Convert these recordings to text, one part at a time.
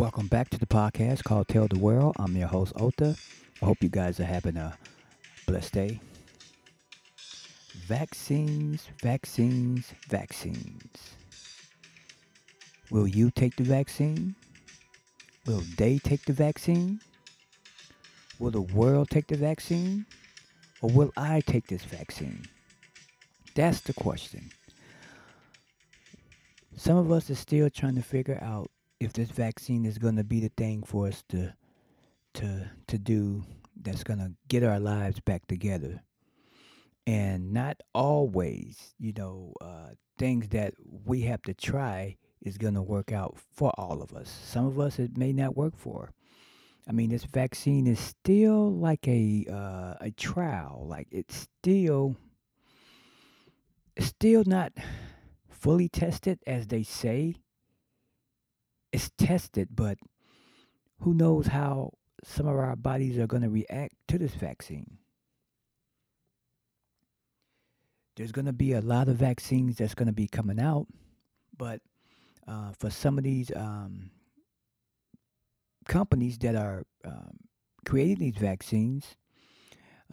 Welcome back to the podcast called Tell the World. I'm your host, Ota. I hope you guys are having a blessed day. Vaccines, vaccines, vaccines. Will you take the vaccine? Will they take the vaccine? Will the world take the vaccine? Or will I take this vaccine? That's the question. Some of us are still trying to figure out if this vaccine is going to be the thing for us to to to do that's going to get our lives back together. And not always you know uh, things that we have to try is going to work out for all of us. Some of us it may not work for. I mean this vaccine is still like a uh, a trial. Like it's still it's still not fully tested as they say it's tested, but who knows how some of our bodies are going to react to this vaccine. There's going to be a lot of vaccines that's going to be coming out, but uh, for some of these um, companies that are um, creating these vaccines,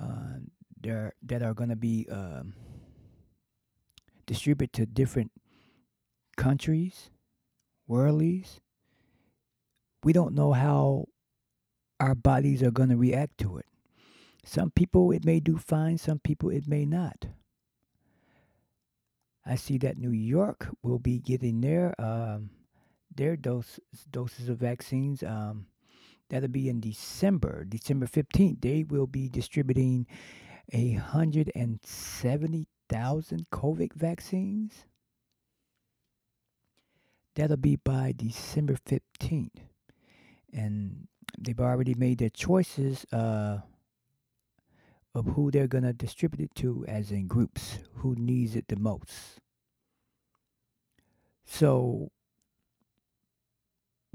uh, that are going to be um, distributed to different countries, worldies, we don't know how our bodies are going to react to it. Some people it may do fine, some people it may not. I see that New York will be getting their um, their dose, doses of vaccines. Um, that'll be in December, December 15th. They will be distributing a 170,000 COVID vaccines. That'll be by December 15th and they've already made their choices uh, of who they're going to distribute it to, as in groups, who needs it the most. So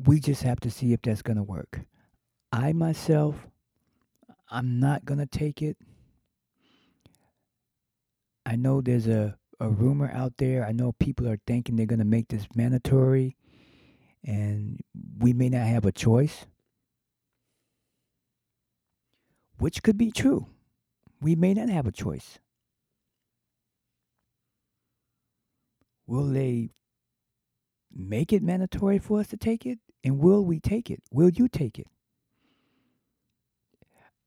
we just have to see if that's going to work. I myself, I'm not going to take it. I know there's a, a rumor out there. I know people are thinking they're going to make this mandatory and we may not have a choice, which could be true. We may not have a choice. Will they make it mandatory for us to take it? And will we take it? Will you take it?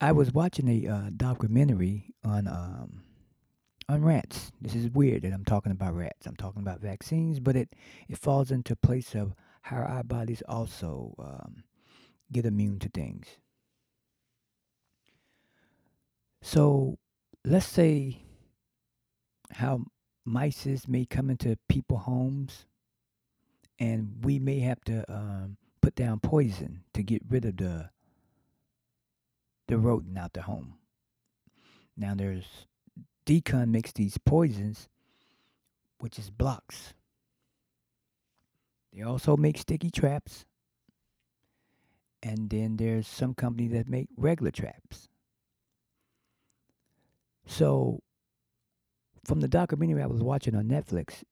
I was watching a uh, documentary on um, on rats. This is weird that I'm talking about rats. I'm talking about vaccines, but it it falls into place of how our bodies also um, get immune to things. So let's say how mice may come into people homes and we may have to um, put down poison to get rid of the the rodent out the home. Now there's d-CON makes these poisons, which is blocks. They also make sticky traps. And then there's some companies that make regular traps. So, from the documentary I was watching on Netflix,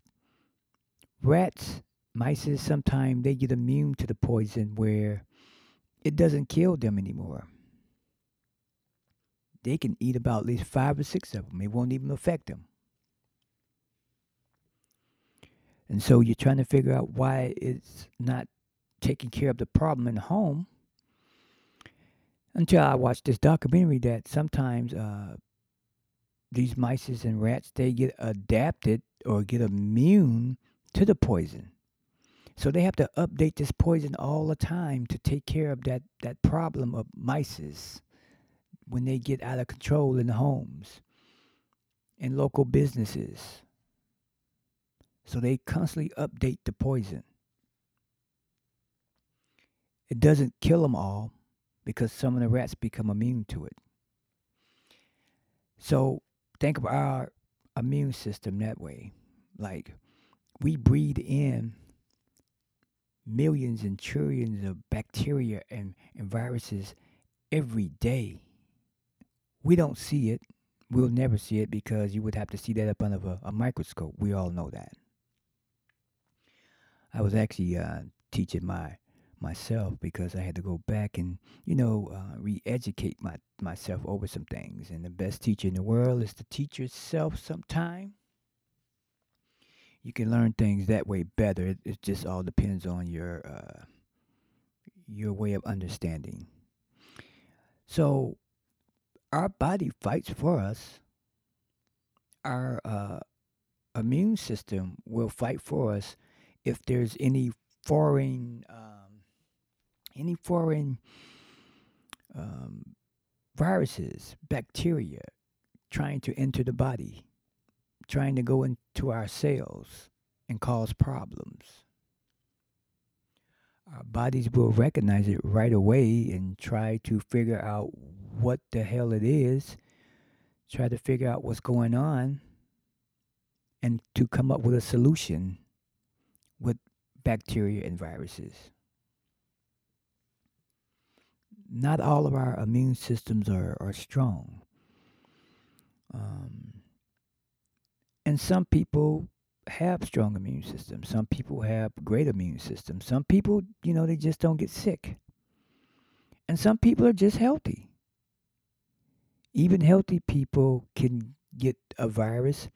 rats, mice, sometimes they get immune to the poison where it doesn't kill them anymore. They can eat about at least five or six of them. It won't even affect them. And so you're trying to figure out why it's not taking care of the problem in the home. Until I watched this documentary that sometimes uh, these mice and rats they get adapted or get immune to the poison. So they have to update this poison all the time to take care of that, that problem of mice when they get out of control in the homes, in local businesses. So they constantly update the poison. It doesn't kill them all because some of the rats become immune to it. So think of our immune system that way. Like we breathe in millions and trillions of bacteria and, and viruses every day. We don't see it. We'll never see it because you would have to see that up under a, a microscope. We all know that. I was actually uh, teaching my myself because I had to go back and you know uh, re-educate my myself over some things. And the best teacher in the world is to teach yourself sometime. You can learn things that way better. It, it just all depends on your uh, your way of understanding. So our body fights for us. Our uh, immune system will fight for us if there's any foreign um, any foreign um, viruses, bacteria trying to enter the body, trying to go into our cells and cause problems. Our bodies will recognize it right away and try to figure out what the hell it is, try to figure out what's going on, and to come up with a solution with bacteria and viruses. Not all of our immune systems are, are strong. Um, and some people have strong immune systems. Some people have great immune systems. Some people, you know, they just don't get sick. And some people are just healthy. Even healthy people can get a virus.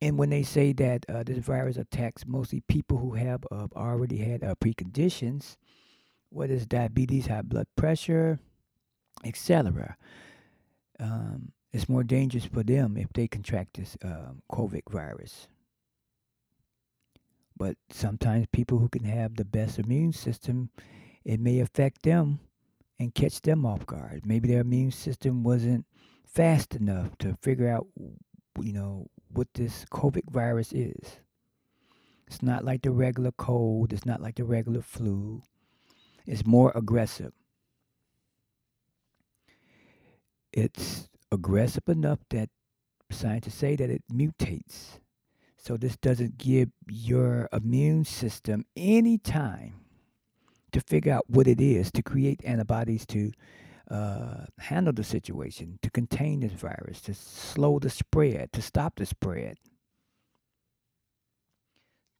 And when they say that uh, this virus attacks mostly people who have uh, already had uh, preconditions, whether it's diabetes, high blood pressure, etc., um, it's more dangerous for them if they contract this um, COVID virus. But sometimes people who can have the best immune system, it may affect them and catch them off guard. Maybe their immune system wasn't fast enough to figure out, you know, what this COVID virus is. It's not like the regular cold, it's not like the regular flu. It's more aggressive. It's aggressive enough that scientists say that it mutates so this doesn't give your immune system any time to figure out what it is, to create antibodies to uh, handle the situation, to contain this virus, to slow the spread, to stop the spread,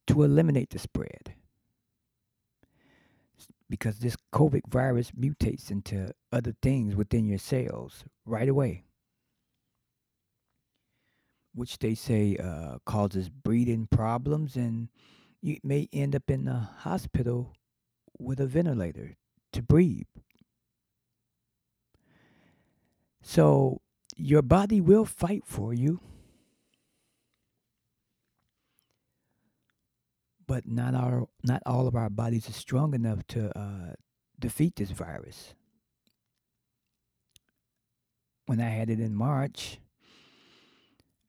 to eliminate the spread. Because this COVID virus mutates into other things within your cells right away which they say uh, causes breathing problems, and you may end up in the hospital with a ventilator to breathe. So your body will fight for you, but not our not all of our bodies are strong enough to uh, defeat this virus. When I had it in March,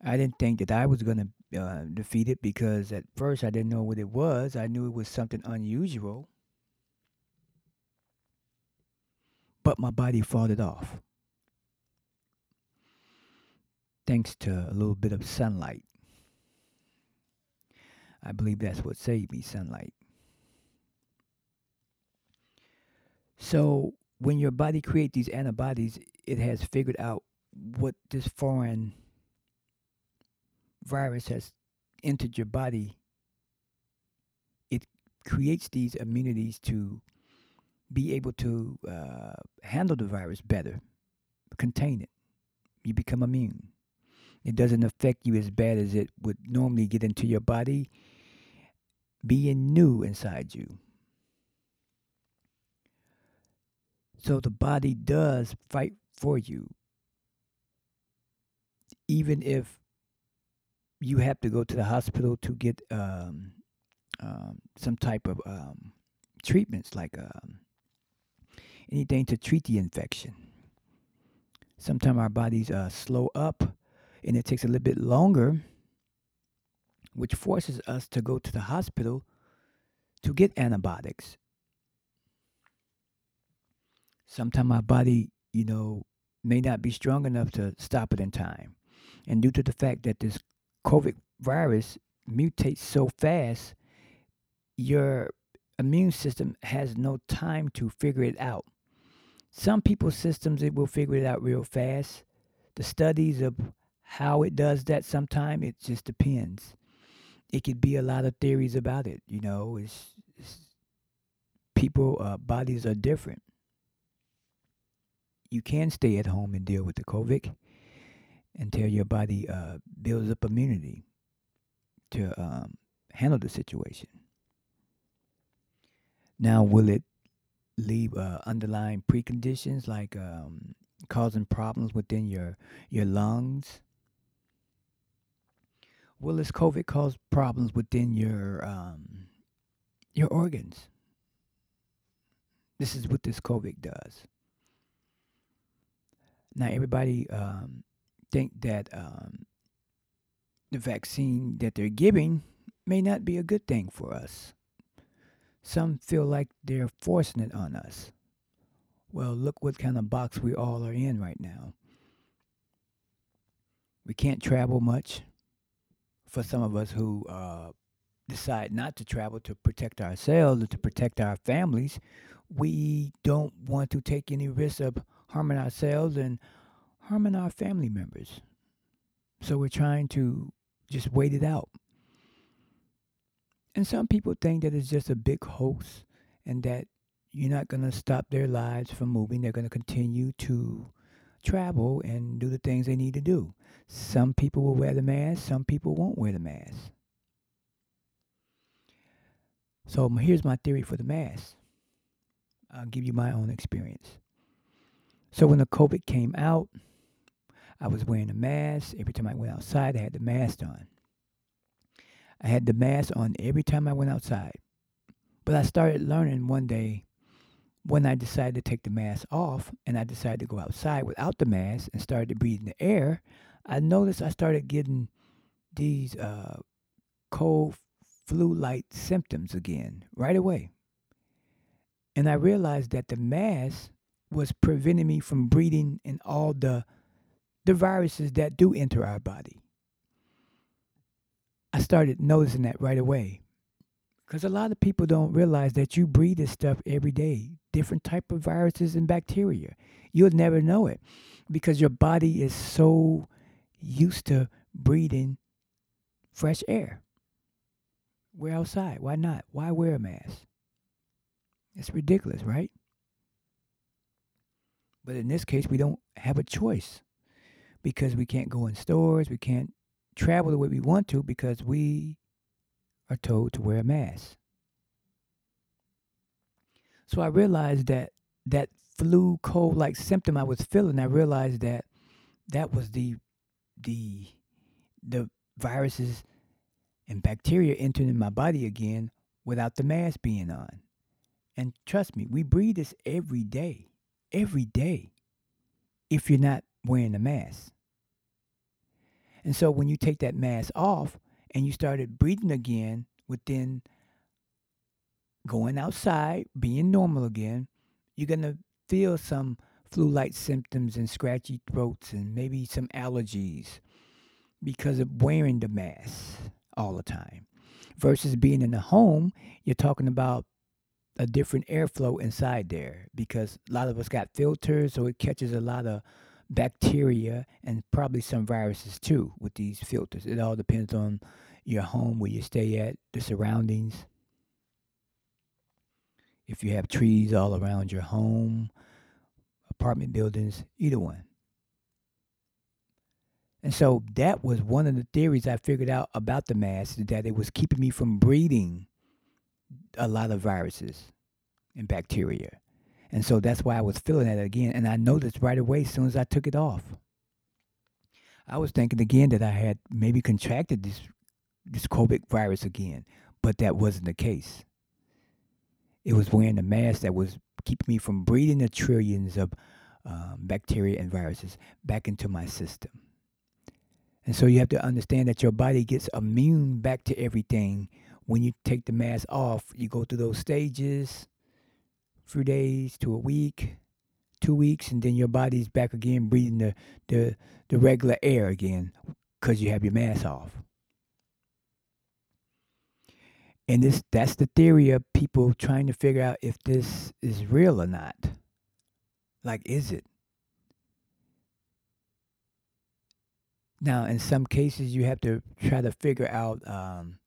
I didn't think that I was going to uh, defeat it because at first I didn't know what it was. I knew it was something unusual. But my body fought it off. Thanks to a little bit of sunlight. I believe that's what saved me sunlight. So, when your body creates these antibodies, it has figured out what this foreign virus has entered your body, it creates these immunities to be able to uh, handle the virus better, contain it. You become immune. It doesn't affect you as bad as it would normally get into your body, being new inside you. So the body does fight for you, even if you have to go to the hospital to get um, um, some type of um, treatments, like um, anything to treat the infection. Sometimes our bodies uh, slow up, and it takes a little bit longer, which forces us to go to the hospital to get antibiotics. Sometimes our body, you know, may not be strong enough to stop it in time. And due to the fact that this COVID virus mutates so fast, your immune system has no time to figure it out. Some people's systems it will figure it out real fast. The studies of how it does that sometime it just depends. It could be a lot of theories about it, you know, it's, it's people uh, bodies are different. You can stay at home and deal with the COVID until your body uh, builds up immunity to um, handle the situation. Now, will it leave uh, underlying preconditions like um, causing problems within your your lungs? Will this COVID cause problems within your um, your organs? This is what this COVID does. Now, everybody um, think that um, the vaccine that they're giving may not be a good thing for us. Some feel like they're forcing it on us. Well, look what kind of box we all are in right now. We can't travel much. For some of us who uh, decide not to travel to protect ourselves or to protect our families, we don't want to take any risk of harming ourselves and harming our family members. So we're trying to just wait it out. And some people think that it's just a big hoax and that you're not going to stop their lives from moving. They're going to continue to travel and do the things they need to do. Some people will wear the mask, some people won't wear the mask. So here's my theory for the mask. I'll give you my own experience. So when the COVID came out, I was wearing a mask. Every time I went outside, I had the mask on. I had the mask on every time I went outside. But I started learning one day when I decided to take the mask off and I decided to go outside without the mask and started to breathe in the air, I noticed I started getting these uh, cold flu like symptoms again right away. And I realized that the mask was preventing me from breathing in all the the viruses that do enter our body. I started noticing that right away. Because a lot of people don't realize that you breathe this stuff every day, different type of viruses and bacteria. You'll never know it because your body is so used to breathing fresh air. We're outside. Why not? Why wear a mask? It's ridiculous, right? But in this case, we don't have a choice because we can't go in stores, we can't travel the way we want to because we are told to wear a mask. So I realized that that flu cold like symptom I was feeling, I realized that that was the the the viruses and bacteria entering my body again without the mask being on. And trust me, we breathe this every day. Every day. If you're not wearing a mask. And so when you take that mask off and you started breathing again within going outside, being normal again, you're going to feel some flu like symptoms and scratchy throats and maybe some allergies because of wearing the mask all the time. Versus being in the home, you're talking about a different airflow inside there because a lot of us got filters, so it catches a lot of bacteria and probably some viruses too with these filters. It all depends on your home, where you stay at, the surroundings. If you have trees all around your home, apartment buildings, either one. And so that was one of the theories I figured out about the mask that it was keeping me from breeding a lot of viruses and bacteria. And so that's why I was feeling that again. And I noticed right away as soon as I took it off. I was thinking again that I had maybe contracted this this COVID virus again, but that wasn't the case. It was wearing the mask that was keeping me from breathing the trillions of um, bacteria and viruses back into my system. And so you have to understand that your body gets immune back to everything when you take the mask off. You go through those stages few days to a week, two weeks, and then your body's back again breathing the, the, the regular air again because you have your mask off. And this that's the theory of people trying to figure out if this is real or not. Like, is it? Now, in some cases, you have to try to figure out um,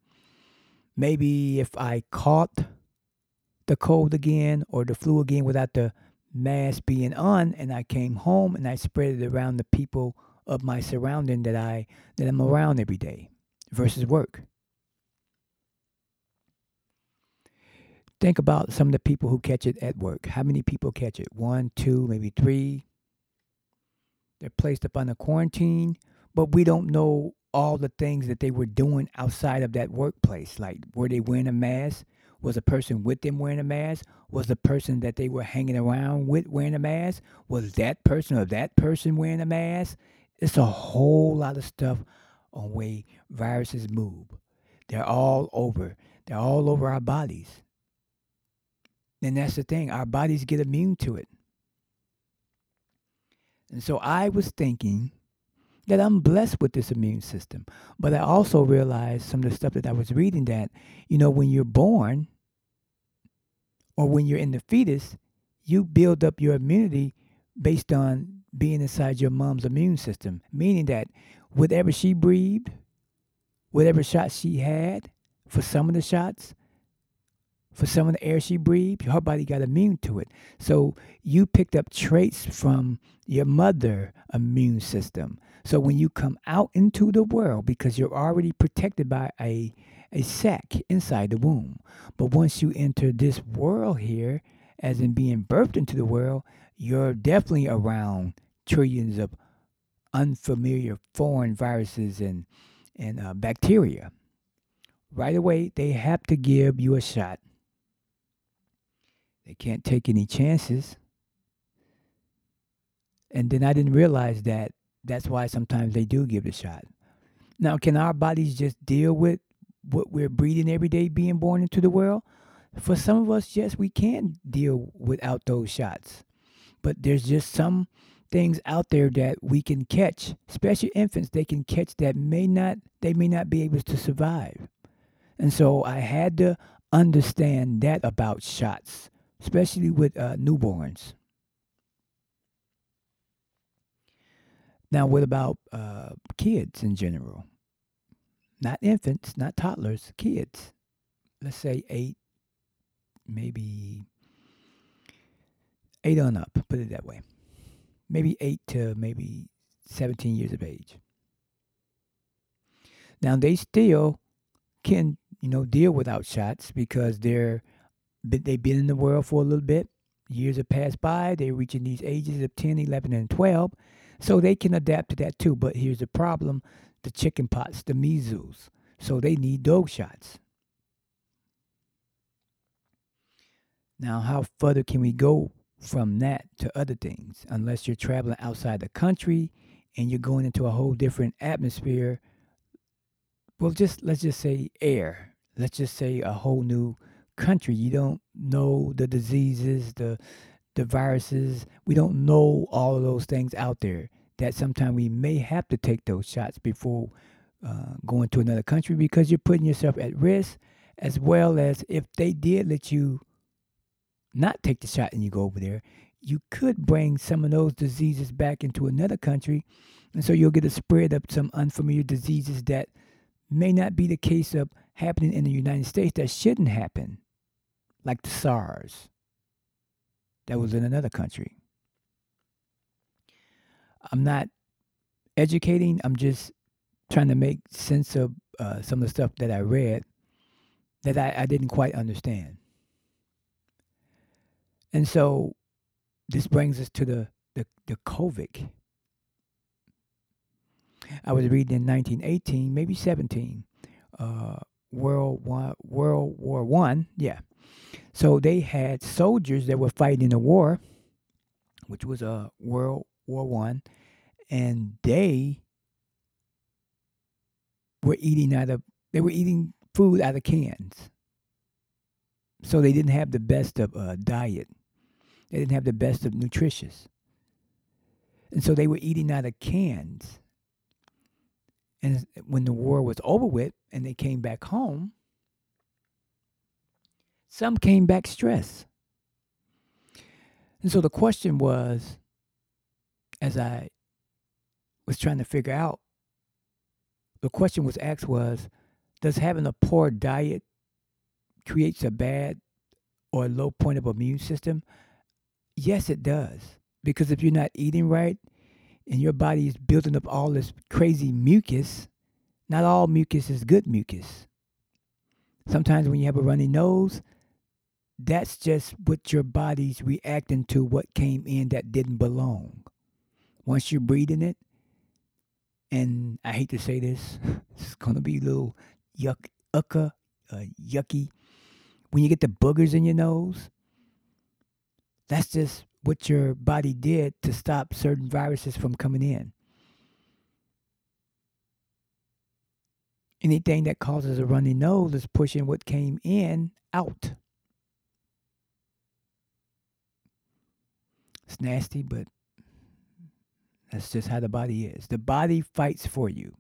maybe if I caught the cold again or the flu again without the mask being on and I came home and I spread it around the people of my surrounding that I that I'm around every day versus work. Think about some of the people who catch it at work. How many people catch it? One, two, maybe three. They're placed up on a quarantine, but we don't know all the things that they were doing outside of that workplace. Like, were they wearing a mask? Was a person with them wearing a mask? Was the person that they were hanging around with wearing a mask? Was that person or that person wearing a mask? It's a whole lot of stuff on way viruses move. They're all over. They're all over our bodies. And that's the thing, our bodies get immune to it. And so I was thinking that I'm blessed with this immune system. But I also realized some of the stuff that I was reading that, you know, when you're born or when you're in the fetus, you build up your immunity based on being inside your mom's immune system, meaning that whatever she breathed, whatever shot she had, for some of the shots, for some of the air she breathed, her body got immune to it. So you picked up traits from your mother immune system. So when you come out into the world, because you're already protected by a a sac inside the womb. But once you enter this world here, as in being birthed into the world, you're definitely around trillions of unfamiliar foreign viruses and and uh, bacteria. Right away, they have to give you a shot they can't take any chances. And then I didn't realize that that's why sometimes they do give the shot. Now, can our bodies just deal with what we're breathing every day being born into the world? For some of us, yes, we can deal without those shots. But there's just some things out there that we can catch, especially infants, they can catch that may not they may not be able to survive. And so I had to understand that about shots especially with uh, newborns. Now, what about uh, kids in general? Not infants, not toddlers, kids. Let's say eight, maybe eight on up, put it that way. Maybe eight to maybe 17 years of age. Now, they still can, you know, deal without shots because they're they've been in the world for a little bit. Years have passed by. They're reaching these ages of 10, 11, and 12. So they can adapt to that too. But here's the problem the chicken pox, the measles. So they need those shots. Now, how further can we go from that to other things? Unless you're traveling outside the country and you're going into a whole different atmosphere. Well, just let's just say air. Let's just say a whole new country. You don't know the diseases, the the viruses. We don't know all of those things out there. That sometimes we may have to take those shots before uh, going to another country because you're putting yourself at risk, as well as if they did let you not take the shot and you go over there, you could bring some of those diseases back into another country. And so you'll get a spread of some unfamiliar diseases that may not be the case of happening in the United States that shouldn't happen like the SARS that was in another country. I'm not educating, I'm just trying to make sense of uh, some of the stuff that I read that I, I didn't quite understand. And so this brings us to the, the, the COVID. I was reading in 1918, maybe 17, uh, World War, World War One, yeah, so they had soldiers that were fighting in a war, which was a uh, World War One, and they were eating out of they were eating food out of cans. So they didn't have the best of uh, diet. They didn't have the best of nutritious. And so they were eating out of cans. And when the war was over with and they came back home, some came back stressed. And so the question was, as I was trying to figure out, the question was asked was, does having a poor diet creates a bad or low point of immune system? Yes, it does. Because if you're not eating right and your body is building up all this crazy mucus, not all mucus is good mucus. Sometimes when you have a runny nose, that's just what your body's reacting to what came in that didn't belong. Once you're breathing it, and I hate to say this, it's gonna be a little yuck, ucka, uh, yucky. When you get the boogers in your nose, that's just what your body did to stop certain viruses from coming in. Anything that causes a runny nose is pushing what came in out. It's nasty, but that's just how the body is. The body fights for you.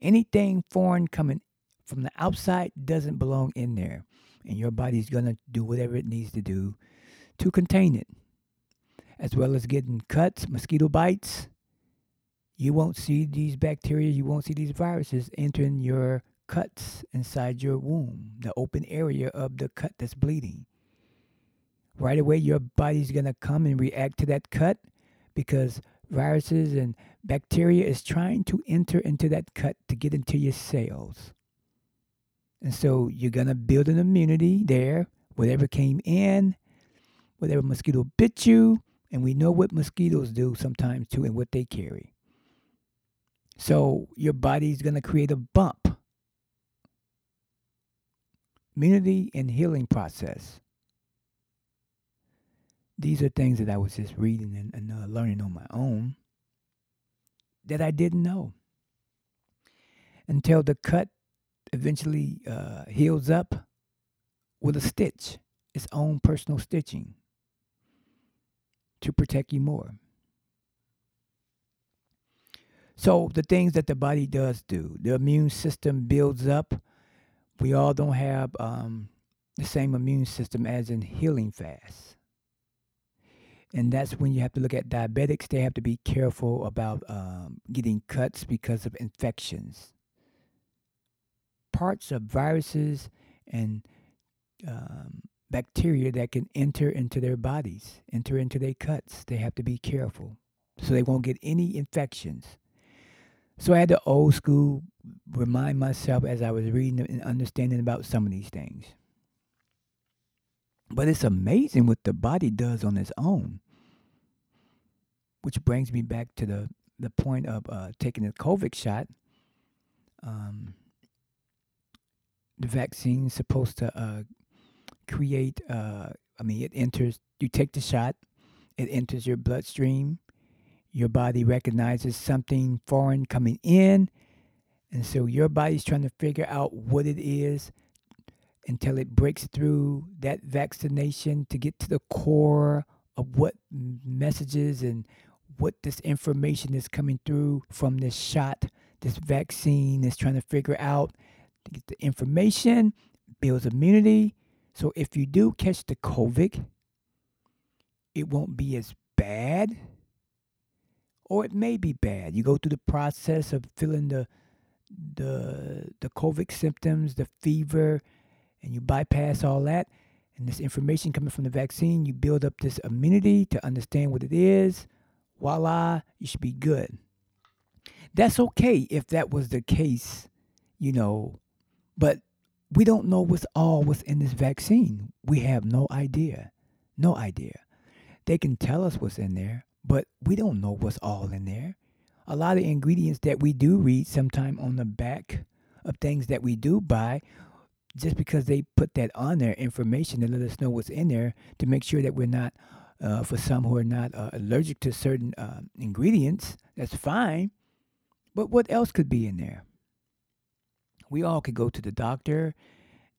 Anything foreign coming from the outside doesn't belong in there. And your body's going to do whatever it needs to do to contain it. As well as getting cuts, mosquito bites. You won't see these bacteria, you won't see these viruses entering your cuts inside your womb, the open area of the cut that's bleeding right away your body's going to come and react to that cut because viruses and bacteria is trying to enter into that cut to get into your cells. And so you're going to build an immunity there, whatever came in, whatever mosquito bit you, and we know what mosquitoes do sometimes too and what they carry. So your body's going to create a bump. Immunity and healing process these are things that I was just reading and, and uh, learning on my own that I didn't know until the cut eventually uh, heals up with a stitch, its own personal stitching to protect you more. So, the things that the body does do, the immune system builds up. We all don't have um, the same immune system as in healing fast and that's when you have to look at diabetics. They have to be careful about um, getting cuts because of infections. Parts of viruses and um, bacteria that can enter into their bodies, enter into their cuts. They have to be careful so they won't get any infections. So I had to old school remind myself as I was reading and understanding about some of these things. But it's amazing what the body does on its own. Which brings me back to the, the point of uh, taking the COVID shot. Um, the vaccine supposed to uh, create, uh, I mean, it enters, you take the shot, it enters your bloodstream, your body recognizes something foreign coming in, and so your body's trying to figure out what it is until it breaks through that vaccination to get to the core of what messages and what this information is coming through from this shot, this vaccine is trying to figure out to get the information, builds immunity. So if you do catch the COVID, it won't be as bad. Or it may be bad. You go through the process of feeling the the the COVID symptoms, the fever, and you bypass all that, and this information coming from the vaccine, you build up this immunity to understand what it is. Voila, you should be good. That's okay if that was the case, you know, but we don't know what's all within this vaccine. We have no idea. No idea. They can tell us what's in there, but we don't know what's all in there. A lot of ingredients that we do read sometime on the back of things that we do buy, just because they put that on there information to let us know what's in there to make sure that we're not uh, for some who are not uh, allergic to certain uh, ingredients that's fine but what else could be in there we all could go to the doctor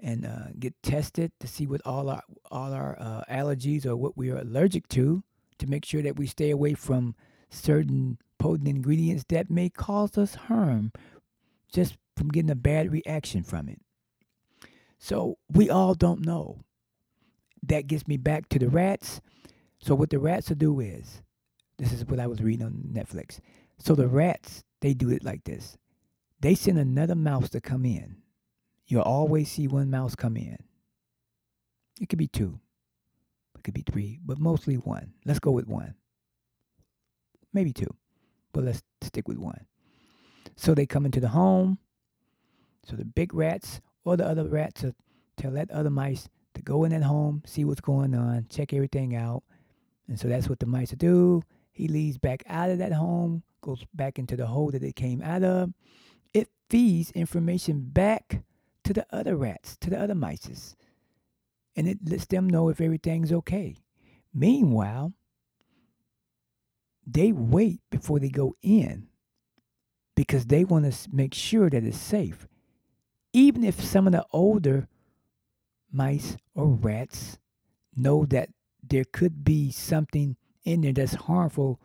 and uh, get tested to see what all our all our uh, allergies or what we are allergic to to make sure that we stay away from certain potent ingredients that may cause us harm just from getting a bad reaction from it so we all don't know. That gets me back to the rats. So what the rats will do is, this is what I was reading on Netflix. So the rats, they do it like this. They send another mouse to come in. You'll always see one mouse come in. It could be two. It could be three, but mostly one. Let's go with one. Maybe two, but let's stick with one. So they come into the home. So the big rats or the other rats tell that other mice to go in that home, see what's going on, check everything out. And so that's what the mice do. He leads back out of that home, goes back into the hole that it came out of. Feeds information back to the other rats, to the other mice and it lets them know if everything's okay. Meanwhile, they wait before they go in because they want to make sure that it's safe. Even if some of the older mice or rats know that there could be something in there that's harmful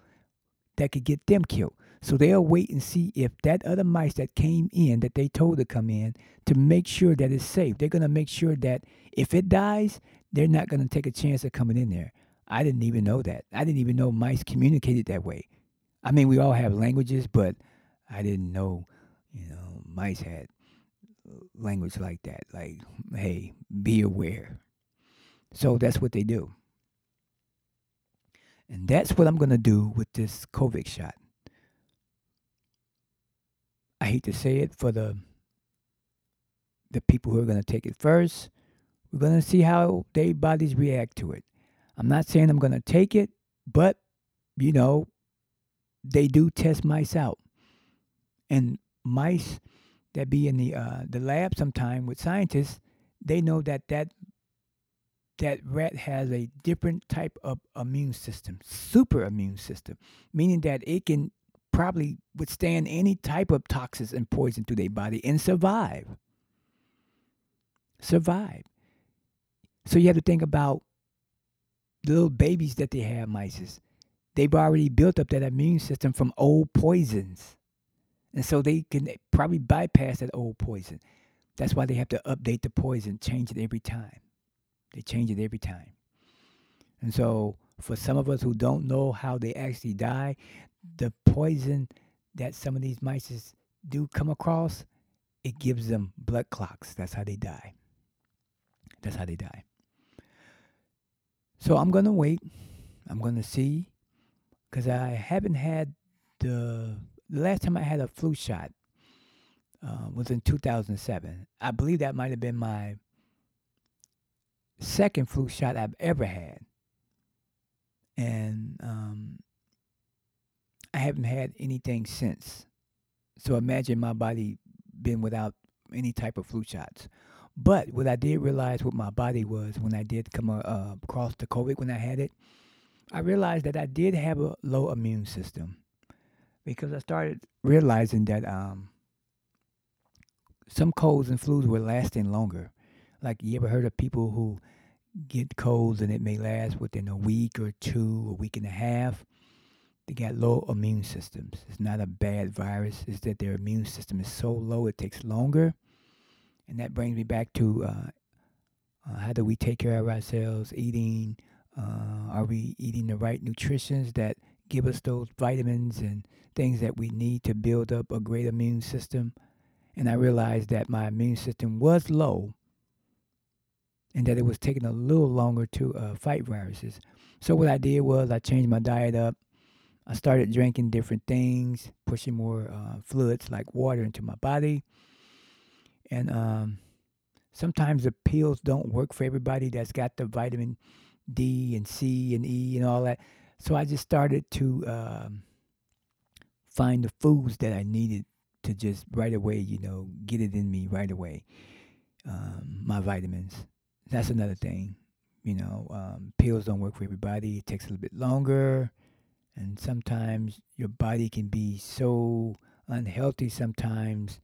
that could get them killed. So they'll wait and see if that other mice that came in, that they told to come in, to make sure that it's safe. They're going to make sure that if it dies, they're not going to take a chance of coming in there. I didn't even know that. I didn't even know mice communicated that way. I mean, we all have languages, but I didn't know, you know, mice had language like that. Like, hey, be aware. So that's what they do. And that's what I'm going to do with this COVID shot. I hate to say it for the the people who are going to take it first. We're going to see how their bodies react to it. I'm not saying I'm going to take it, but you know, they do test mice out, and mice that be in the uh, the lab sometime with scientists, they know that that that rat has a different type of immune system, super immune system, meaning that it can probably withstand any type of toxins and poison to their body and survive. Survive. So you have to think about the little babies that they have, mice. They've already built up that immune system from old poisons. And so they can probably bypass that old poison. That's why they have to update the poison, change it every time. They change it every time. And so for some of us who don't know how they actually die, the poison that some of these mice do come across, it gives them blood clots. That's how they die. That's how they die. So I'm gonna wait. I'm gonna see, cause I haven't had the the last time I had a flu shot uh, was in 2007. I believe that might have been my second flu shot I've ever had, and um, I haven't had anything since. So imagine my body been without any type of flu shots. But what I did realize what my body was when I did come uh, across the COVID when I had it, I realized that I did have a low immune system because I started realizing that um, some colds and flus were lasting longer. Like you ever heard of people who get colds and it may last within a week or two, a week and a half? They got low immune systems. It's not a bad virus. It's that their immune system is so low it takes longer. And that brings me back to uh, uh, how do we take care of ourselves? Eating. Uh, are we eating the right nutritions that give us those vitamins and things that we need to build up a great immune system? And I realized that my immune system was low and that it was taking a little longer to uh, fight viruses. So what I did was I changed my diet up. I started drinking different things, pushing more uh, fluids like water into my body. And um, sometimes the pills don't work for everybody that's got the vitamin D and C and E and all that. So I just started to um, find the foods that I needed to just right away, you know, get it in me right away. Um, my vitamins. That's another thing. You know, um, pills don't work for everybody. It takes a little bit longer and sometimes your body can be so unhealthy sometimes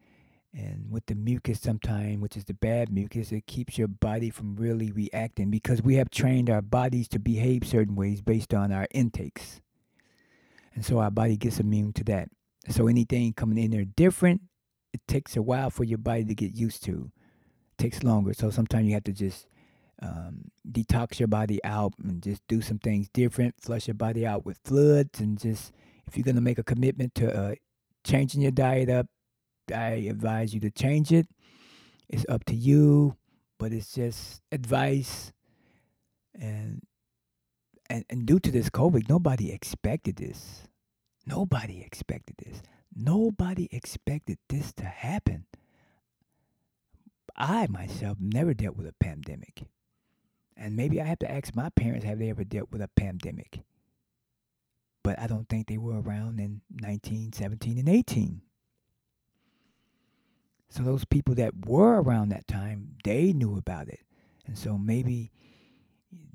and with the mucus sometimes which is the bad mucus it keeps your body from really reacting because we have trained our bodies to behave certain ways based on our intakes. And so our body gets immune to that. So anything coming in there different it takes a while for your body to get used to. It takes longer. So sometimes you have to just um, detox your body out and just do some things different. Flush your body out with fluids and just if you're gonna make a commitment to uh, changing your diet up, I advise you to change it. It's up to you, but it's just advice. and, and due to this COVID, nobody expected this. Nobody expected this. Nobody expected this to happen. I myself never dealt with a pandemic. And maybe I have to ask my parents have they ever dealt with a pandemic? But I don't think they were around in 1917 and 18. So those people that were around that time, they knew about it. And so maybe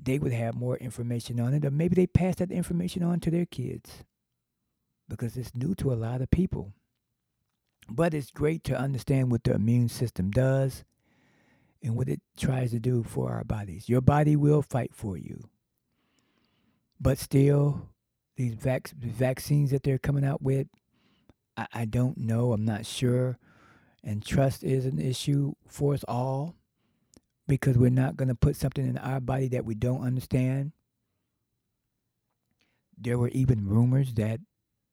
they would have more information on it, or maybe they pass that information on to their kids because it's new to a lot of people. But it's great to understand what the immune system does and what it tries to do for our bodies. Your body will fight for you. But still, these vac- vaccines that they're coming out with, I, I don't know. I'm not sure. And trust is an issue for us all because we're not going to put something in our body that we don't understand. There were even rumors that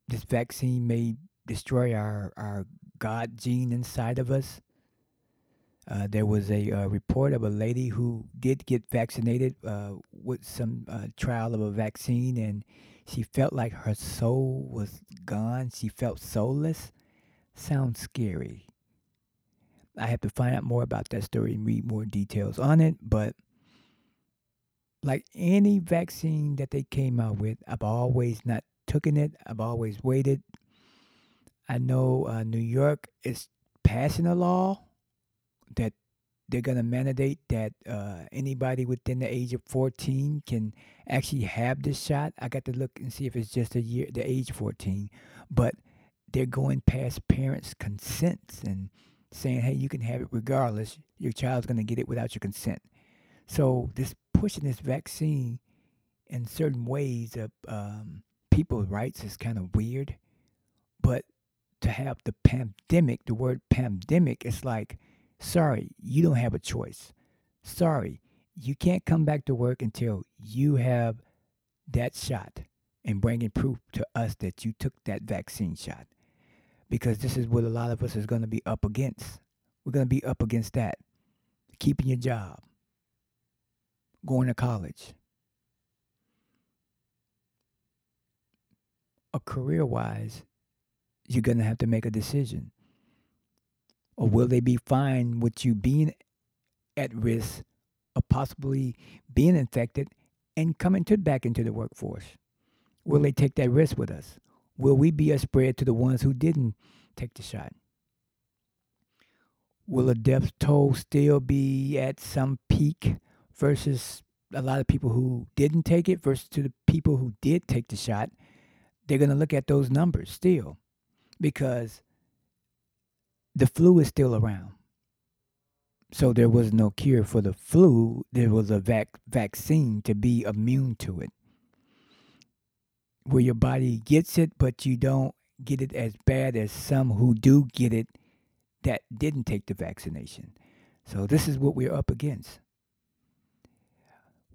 this vaccine may destroy our, our God gene inside of us. Uh, there was a uh, report of a lady who did get vaccinated uh, with some uh, trial of a vaccine, and she felt like her soul was gone. She felt soulless. Sounds scary. I have to find out more about that story and read more details on it. But like any vaccine that they came out with, I've always not taken it. I've always waited. I know uh, New York is passing a law that they're going to mandate that uh, anybody within the age of 14 can actually have this shot. I got to look and see if it's just a year, the age 14, but they're going past parents' consents and saying, hey, you can have it regardless. Your child's going to get it without your consent. So this pushing this vaccine in certain ways of um, people's rights is kind of weird, but to have the pandemic, the word pandemic, it's like Sorry, you don't have a choice. Sorry, you can't come back to work until you have that shot and bringing proof to us that you took that vaccine shot. Because this is what a lot of us is going to be up against. We're going to be up against that. Keeping your job, going to college, a career wise, you're going to have to make a decision. Or will they be fine with you being at risk of possibly being infected and coming to back into the workforce? Will they take that risk with us? Will we be a spread to the ones who didn't take the shot? Will a death toll still be at some peak versus a lot of people who didn't take it versus to the people who did take the shot? They're going to look at those numbers still because the flu is still around. So there was no cure for the flu. There was a vac- vaccine to be immune to it. Where your body gets it, but you don't get it as bad as some who do get it that didn't take the vaccination. So this is what we're up against.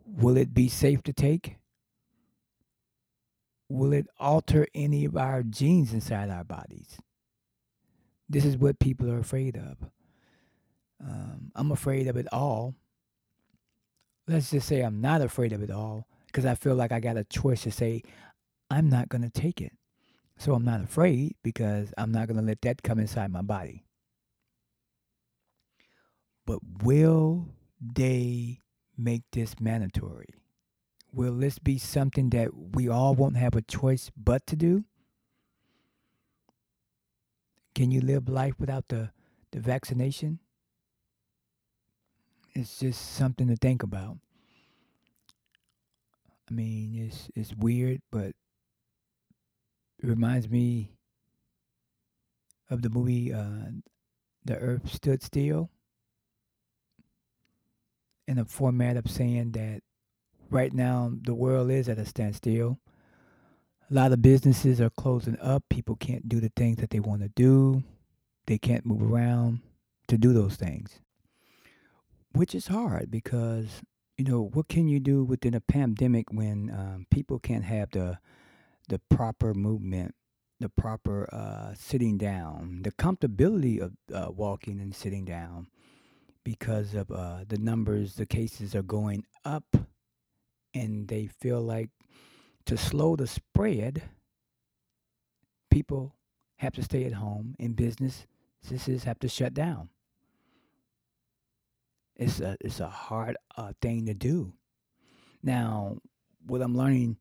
Will it be safe to take? Will it alter any of our genes inside our bodies? This is what people are afraid of. Um, I'm afraid of it all. Let's just say I'm not afraid of it all because I feel like I got a choice to say, I'm not going to take it. So I'm not afraid because I'm not going to let that come inside my body. But will they make this mandatory? Will this be something that we all won't have a choice but to do? Can you live life without the, the vaccination? It's just something to think about. I mean, it's it's weird, but it reminds me of the movie uh, "The Earth Stood Still," in a format of saying that right now the world is at a standstill a lot of businesses are closing up. People can't do the things that they want to do. They can't move around to do those things, which is hard because you know what can you do within a pandemic when um, people can't have the the proper movement, the proper uh, sitting down, the comfortability of uh, walking and sitting down because of uh, the numbers, the cases are going up, and they feel like to slow the spread, people have to stay at home and businesses have to shut down. It's a it's a hard uh, thing to do. Now, what I'm learning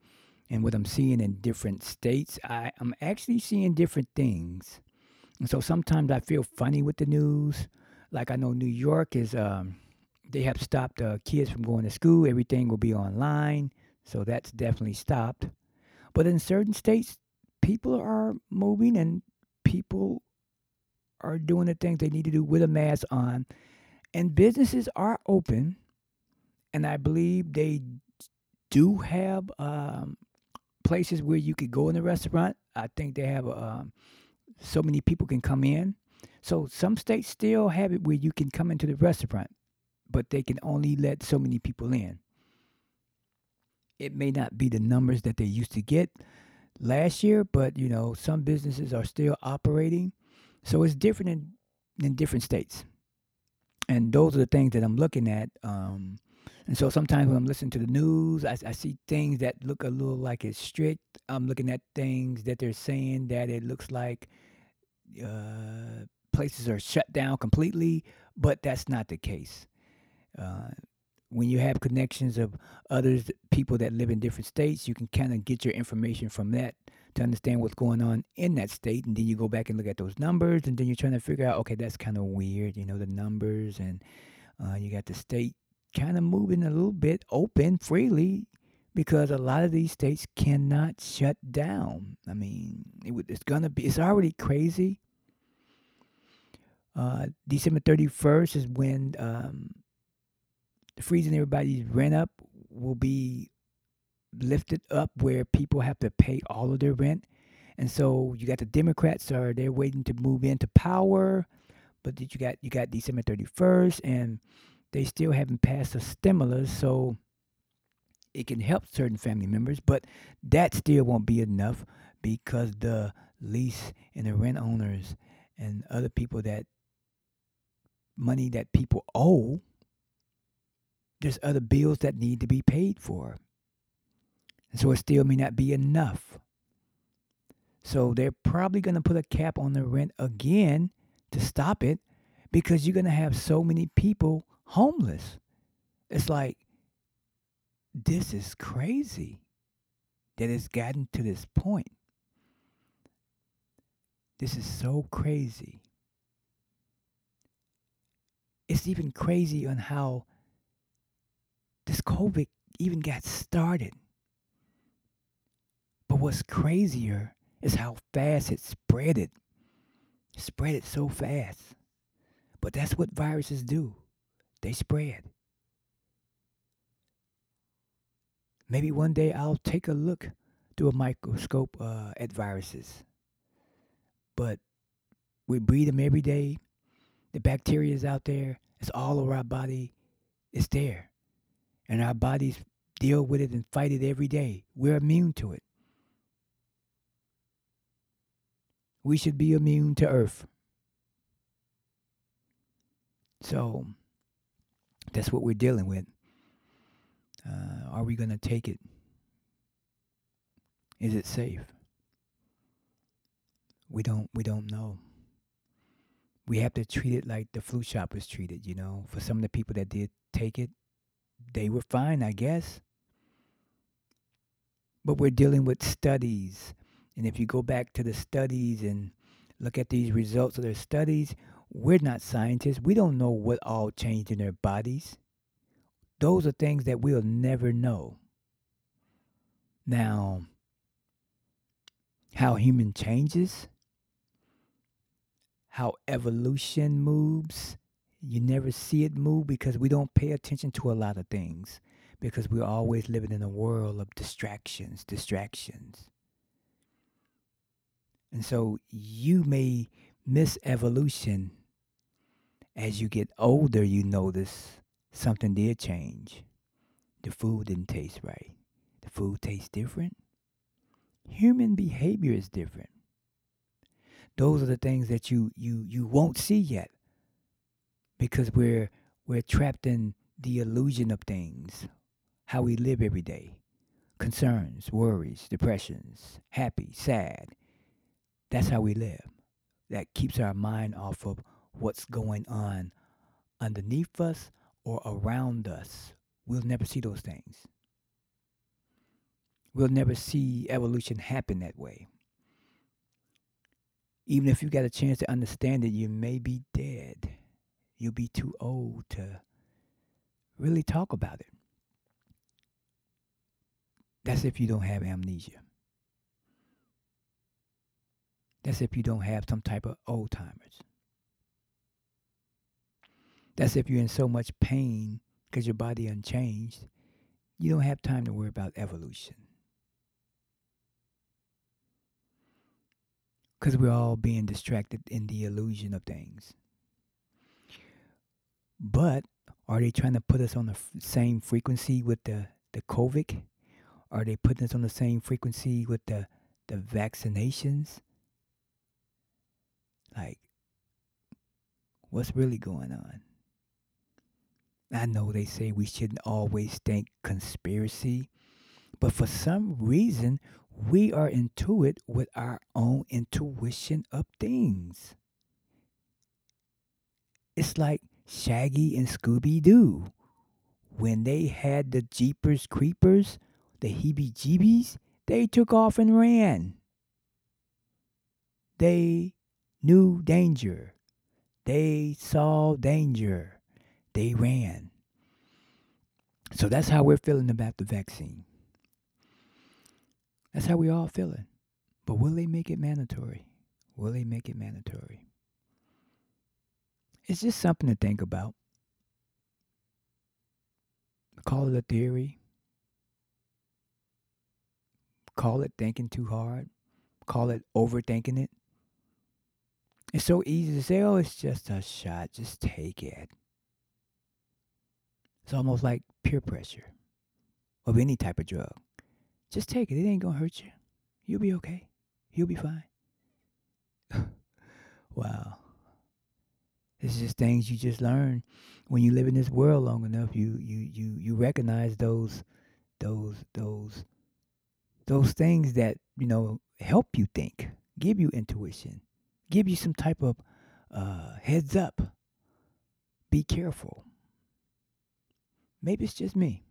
and what I'm seeing in different states, I, I'm actually seeing different things. And so sometimes I feel funny with the news. Like I know New York is, um, they have stopped uh, kids from going to school. Everything will be online. So that's definitely stopped. But in certain states, people are moving and people are doing the things they need to do with a mask on. And businesses are open. And I believe they do have um, places where you could go in the restaurant. I think they have um, so many people can come in. So some states still have it where you can come into the restaurant, but they can only let so many people in. It may not be the numbers that they used to get last year, but you know some businesses are still operating, so it's different in in different states. And those are the things that I'm looking at. Um, and so sometimes when I'm listening to the news, I, I, see things that look a little like it's strict. I'm looking at things that they're saying that it looks like uh, places are shut down completely, but that's not the case. Uh, when you have connections of others, people that live in different states, you can kind of get your information from that to understand what's going on in that state. And then you go back and look at those numbers, and then you're trying to figure out, okay, that's kind of weird, you know, the numbers. And uh, you got the state kind of moving a little bit open freely because a lot of these states cannot shut down. I mean, it, it's gonna be. It's already crazy. Uh, December thirty first is when um, freezing everybody's rent up will be lifted up, where people have to pay all of their rent, and so you got the Democrats are they're waiting to move into power, but you got you got December thirty first, and they still haven't passed a stimulus, so it can help certain family members, but that still won't be enough because the lease and the rent owners and other people that money that people owe, there's other bills that need to be paid for. And so it still may not be enough. So they're probably going to put a cap on the rent again to stop it because you're going to have so many people homeless. It's like this is crazy that it's gotten to this point. This is so crazy. It's even crazy on how this COVID even got started. But what's crazier is how fast it spread it. Spread it so fast. But that's what viruses do. They spread. Maybe one day I'll take a look through a microscope uh, at viruses. But we breathe them every day. The bacteria is out there. It's all over our body. It's there. And our bodies deal with it and fight it every day. We're immune to it. We should be immune to earth. So that's what we're dealing with. Uh, are we going to take it? Is it safe? We don't. We don't know. We have to treat it like the flu shot was treated. You know, for some of the people that did take it, they were fine, I guess. But we're dealing with studies, and if you go back to the studies and look at these results of their studies, we're not scientists. We don't know what all changed in their bodies. Those are things that we'll never know. Now, how human changes, how evolution moves, you never see it move because we don't pay attention to a lot of things because we're always living in a world of distractions, distractions. And so you may miss evolution as you get older, you notice something did change. The food didn't taste right. The food tastes different. Human behavior is different. Those are the things that you you you won't see yet because we're we're trapped in the illusion of things, how we live every day. concerns, worries, depressions, happy, sad. That's how we live. That keeps our mind off of what's going on underneath us or around us. We'll never see those things. We'll never see evolution happen that way. Even if you got a chance to understand it, you may be dead. You'll be too old to really talk about it. That's if you don't have amnesia. That's if you don't have some type of old timers. That's if you're in so much pain because your body unchanged, you don't have time to worry about evolution. Because we're all being distracted in the illusion of things. But are they trying to put us on the f- same frequency with the, the COVID? Are they putting us on the same frequency with the, the vaccinations? Like, what's really going on? I know they say we shouldn't always think conspiracy, but for some reason, we are into it with our own intuition of things. It's like Shaggy and Scooby Doo. When they had the Jeepers Creepers, the heebie jeebies, they took off and ran. They knew danger. They saw danger. They ran. So that's how we're feeling about the vaccine. That's how we all feeling. But will they make it mandatory? Will they make it mandatory? It's just something to think about. Call it a theory. Call it thinking too hard. Call it overthinking it. It's so easy to say, oh, it's just a shot. Just take it. It's almost like peer pressure of any type of drug. Just take it. It ain't going to hurt you. You'll be okay. You'll be fine. wow. It's just things you just learn when you live in this world long enough. You you you you recognize those those those those things that you know help you think, give you intuition, give you some type of uh, heads up. Be careful. Maybe it's just me.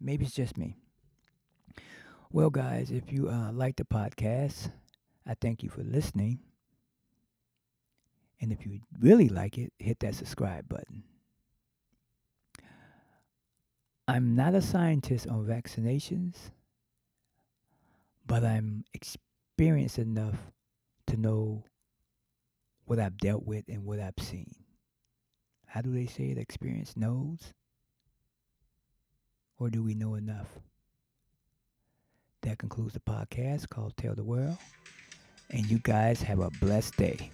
Maybe it's just me. Well, guys, if you uh, like the podcast, I thank you for listening. And if you really like it, hit that subscribe button. I'm not a scientist on vaccinations, but I'm experienced enough to know what I've dealt with and what I've seen. How do they say it? Experience knows? Or do we know enough? That concludes the podcast called Tell the World. And you guys have a blessed day.